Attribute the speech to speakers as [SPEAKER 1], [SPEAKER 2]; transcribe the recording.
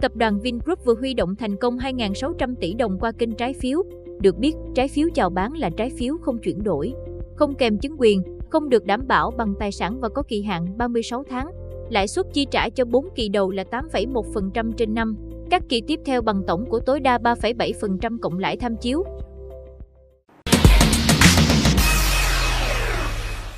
[SPEAKER 1] tập đoàn Vingroup vừa huy động thành công 2.600 tỷ đồng qua kênh trái phiếu. Được biết, trái phiếu chào bán là trái phiếu không chuyển đổi, không kèm chứng quyền, không được đảm bảo bằng tài sản và có kỳ hạn 36 tháng. Lãi suất chi trả cho 4 kỳ đầu là 8,1% trên năm, các kỳ tiếp theo bằng tổng của tối đa 3,7% cộng lãi tham chiếu.